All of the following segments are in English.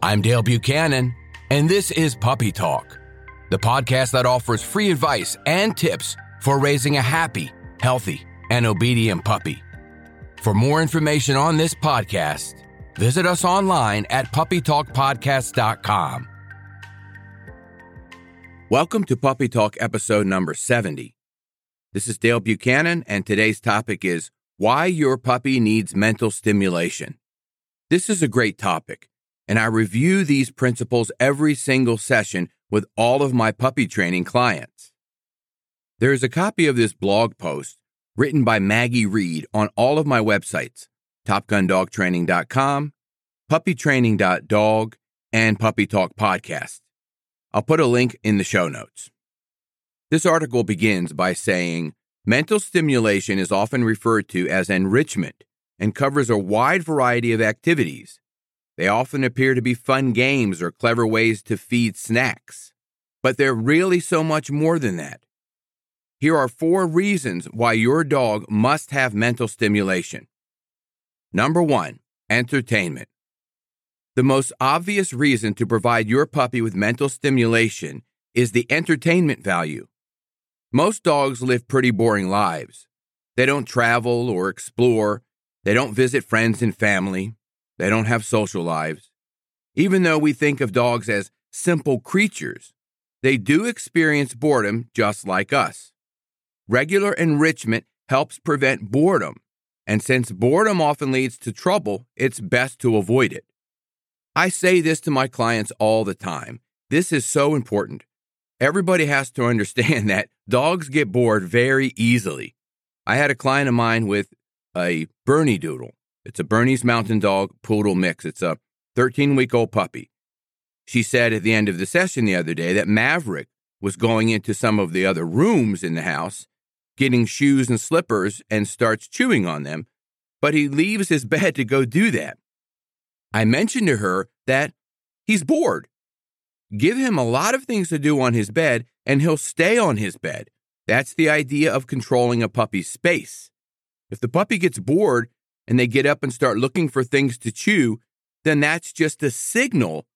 I'm Dale Buchanan, and this is Puppy Talk, the podcast that offers free advice and tips for raising a happy, healthy, and obedient puppy. For more information on this podcast, visit us online at puppytalkpodcast.com. Welcome to Puppy Talk episode number 70. This is Dale Buchanan, and today's topic is why your puppy needs mental stimulation. This is a great topic, and I review these principles every single session with all of my puppy training clients. There is a copy of this blog post written by Maggie Reed on all of my websites TopGunDogTraining.com, PuppyTraining.dog, and Puppy Talk Podcast. I'll put a link in the show notes. This article begins by saying mental stimulation is often referred to as enrichment and covers a wide variety of activities. They often appear to be fun games or clever ways to feed snacks. But they're really so much more than that. Here are four reasons why your dog must have mental stimulation. Number one, entertainment. The most obvious reason to provide your puppy with mental stimulation is the entertainment value. Most dogs live pretty boring lives. They don't travel or explore. They don't visit friends and family. They don't have social lives. Even though we think of dogs as simple creatures, they do experience boredom just like us. Regular enrichment helps prevent boredom, and since boredom often leads to trouble, it's best to avoid it. I say this to my clients all the time. This is so important. Everybody has to understand that dogs get bored very easily. I had a client of mine with a Bernedoodle. It's a Bernese Mountain Dog Poodle mix. It's a 13 week old puppy. She said at the end of the session the other day that Maverick was going into some of the other rooms in the house, getting shoes and slippers, and starts chewing on them, but he leaves his bed to go do that. I mentioned to her that he's bored. Give him a lot of things to do on his bed, and he'll stay on his bed. That's the idea of controlling a puppy's space. If the puppy gets bored and they get up and start looking for things to chew, then that's just a signal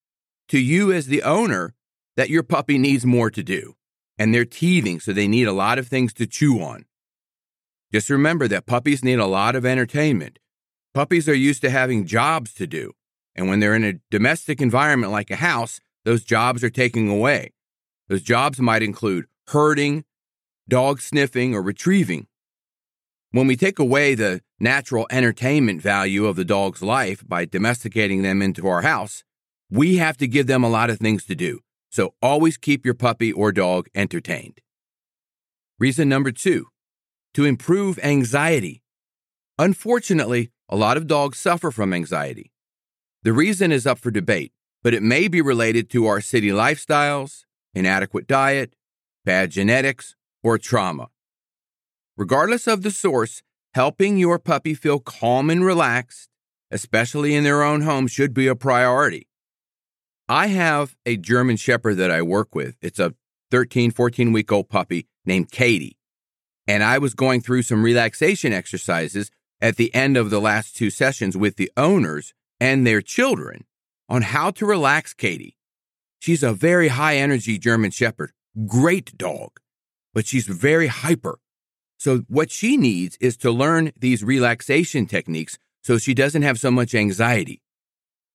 to you as the owner that your puppy needs more to do. And they're teething, so they need a lot of things to chew on. Just remember that puppies need a lot of entertainment. Puppies are used to having jobs to do. And when they're in a domestic environment like a house, those jobs are taken away. Those jobs might include herding, dog sniffing, or retrieving. When we take away the natural entertainment value of the dog's life by domesticating them into our house, we have to give them a lot of things to do. So always keep your puppy or dog entertained. Reason number two to improve anxiety. Unfortunately, a lot of dogs suffer from anxiety. The reason is up for debate, but it may be related to our city lifestyles, inadequate diet, bad genetics, or trauma. Regardless of the source, helping your puppy feel calm and relaxed, especially in their own home, should be a priority. I have a German Shepherd that I work with. It's a 13, 14 week old puppy named Katie. And I was going through some relaxation exercises at the end of the last two sessions with the owners and their children on how to relax Katie. She's a very high energy German Shepherd, great dog, but she's very hyper. So, what she needs is to learn these relaxation techniques so she doesn't have so much anxiety.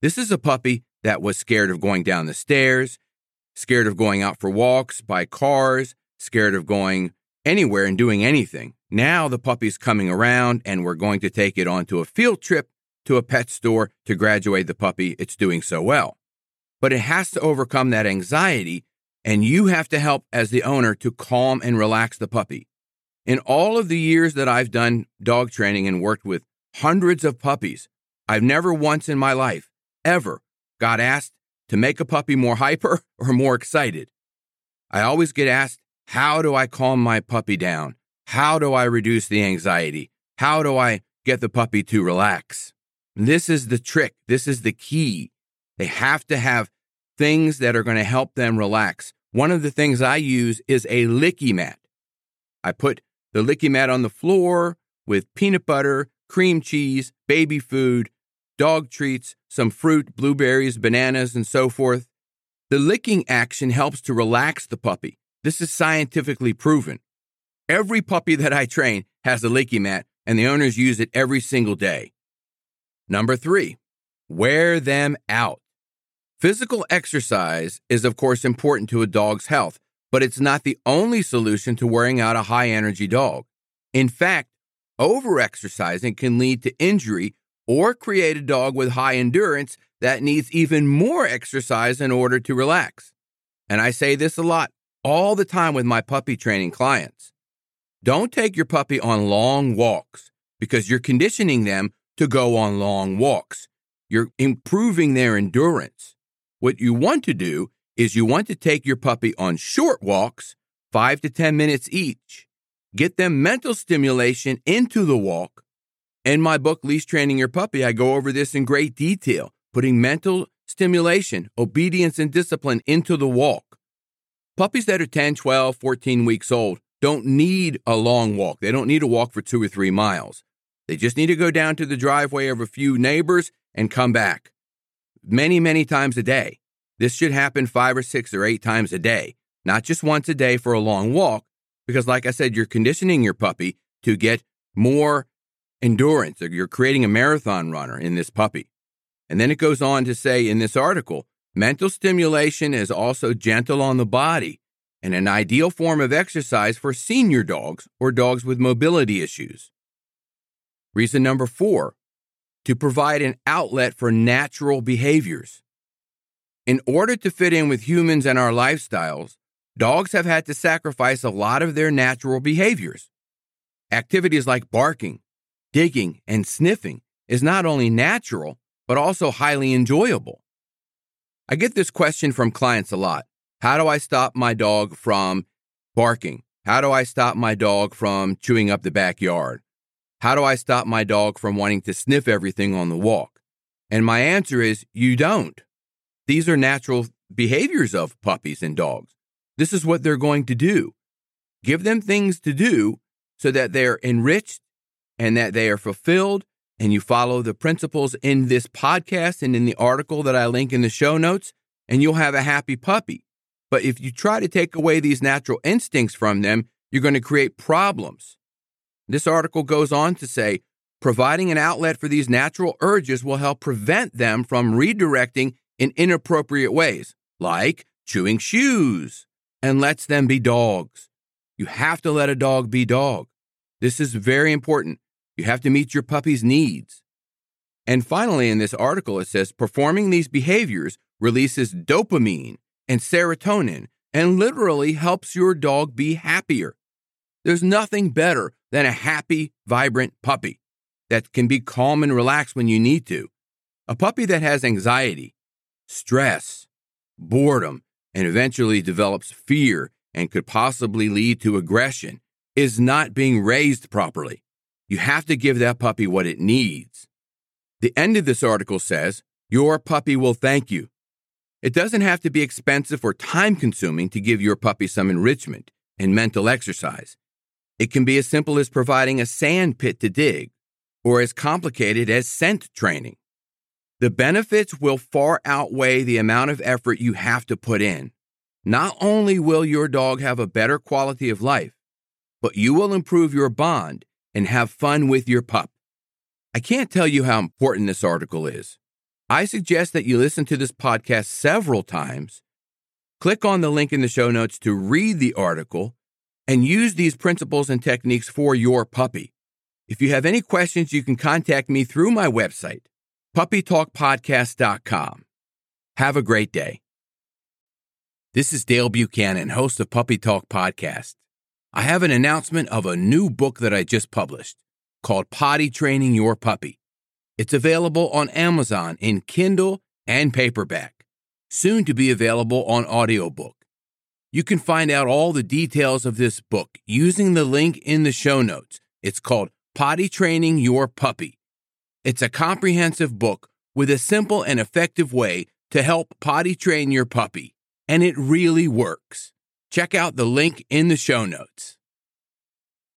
This is a puppy that was scared of going down the stairs, scared of going out for walks by cars, scared of going anywhere and doing anything. Now the puppy's coming around and we're going to take it onto a field trip to a pet store to graduate the puppy, it's doing so well. But it has to overcome that anxiety, and you have to help as the owner to calm and relax the puppy. In all of the years that I've done dog training and worked with hundreds of puppies, I've never once in my life, ever, got asked to make a puppy more hyper or more excited. I always get asked, how do I calm my puppy down? How do I reduce the anxiety? How do I get the puppy to relax? This is the trick. This is the key. They have to have things that are going to help them relax. One of the things I use is a licky mat. I put the licky mat on the floor with peanut butter, cream cheese, baby food, dog treats, some fruit, blueberries, bananas, and so forth. The licking action helps to relax the puppy. This is scientifically proven. Every puppy that I train has a licky mat, and the owners use it every single day. Number three, wear them out. Physical exercise is, of course, important to a dog's health, but it's not the only solution to wearing out a high energy dog. In fact, overexercising can lead to injury or create a dog with high endurance that needs even more exercise in order to relax. And I say this a lot all the time with my puppy training clients. Don't take your puppy on long walks because you're conditioning them to go on long walks. You're improving their endurance. What you want to do is you want to take your puppy on short walks, five to 10 minutes each. Get them mental stimulation into the walk. In my book, Leash Training Your Puppy, I go over this in great detail, putting mental stimulation, obedience, and discipline into the walk. Puppies that are 10, 12, 14 weeks old don't need a long walk. They don't need to walk for two or three miles. They just need to go down to the driveway of a few neighbors and come back many, many times a day. This should happen five or six or eight times a day, not just once a day for a long walk, because, like I said, you're conditioning your puppy to get more endurance, you're creating a marathon runner in this puppy. And then it goes on to say in this article mental stimulation is also gentle on the body and an ideal form of exercise for senior dogs or dogs with mobility issues. Reason number four to provide an outlet for natural behaviors. In order to fit in with humans and our lifestyles, dogs have had to sacrifice a lot of their natural behaviors. Activities like barking, digging, and sniffing is not only natural, but also highly enjoyable. I get this question from clients a lot. How do I stop my dog from barking? How do I stop my dog from chewing up the backyard? How do I stop my dog from wanting to sniff everything on the walk? And my answer is you don't. These are natural behaviors of puppies and dogs. This is what they're going to do. Give them things to do so that they're enriched and that they are fulfilled. And you follow the principles in this podcast and in the article that I link in the show notes, and you'll have a happy puppy. But if you try to take away these natural instincts from them, you're going to create problems. This article goes on to say providing an outlet for these natural urges will help prevent them from redirecting in inappropriate ways, like chewing shoes, and lets them be dogs. You have to let a dog be dog. This is very important. You have to meet your puppy's needs. And finally, in this article, it says performing these behaviors releases dopamine and serotonin and literally helps your dog be happier. There's nothing better than a happy, vibrant puppy that can be calm and relaxed when you need to. A puppy that has anxiety, stress, boredom, and eventually develops fear and could possibly lead to aggression is not being raised properly. You have to give that puppy what it needs. The end of this article says, Your puppy will thank you. It doesn't have to be expensive or time consuming to give your puppy some enrichment and mental exercise. It can be as simple as providing a sand pit to dig or as complicated as scent training. The benefits will far outweigh the amount of effort you have to put in. Not only will your dog have a better quality of life, but you will improve your bond and have fun with your pup. I can't tell you how important this article is. I suggest that you listen to this podcast several times. Click on the link in the show notes to read the article and use these principles and techniques for your puppy. If you have any questions, you can contact me through my website, puppytalkpodcast.com. Have a great day. This is Dale Buchanan, host of Puppy Talk Podcast. I have an announcement of a new book that I just published called Potty Training Your Puppy. It's available on Amazon in Kindle and paperback, soon to be available on audiobook. You can find out all the details of this book using the link in the show notes. It's called Potty Training Your Puppy. It's a comprehensive book with a simple and effective way to help potty train your puppy, and it really works. Check out the link in the show notes.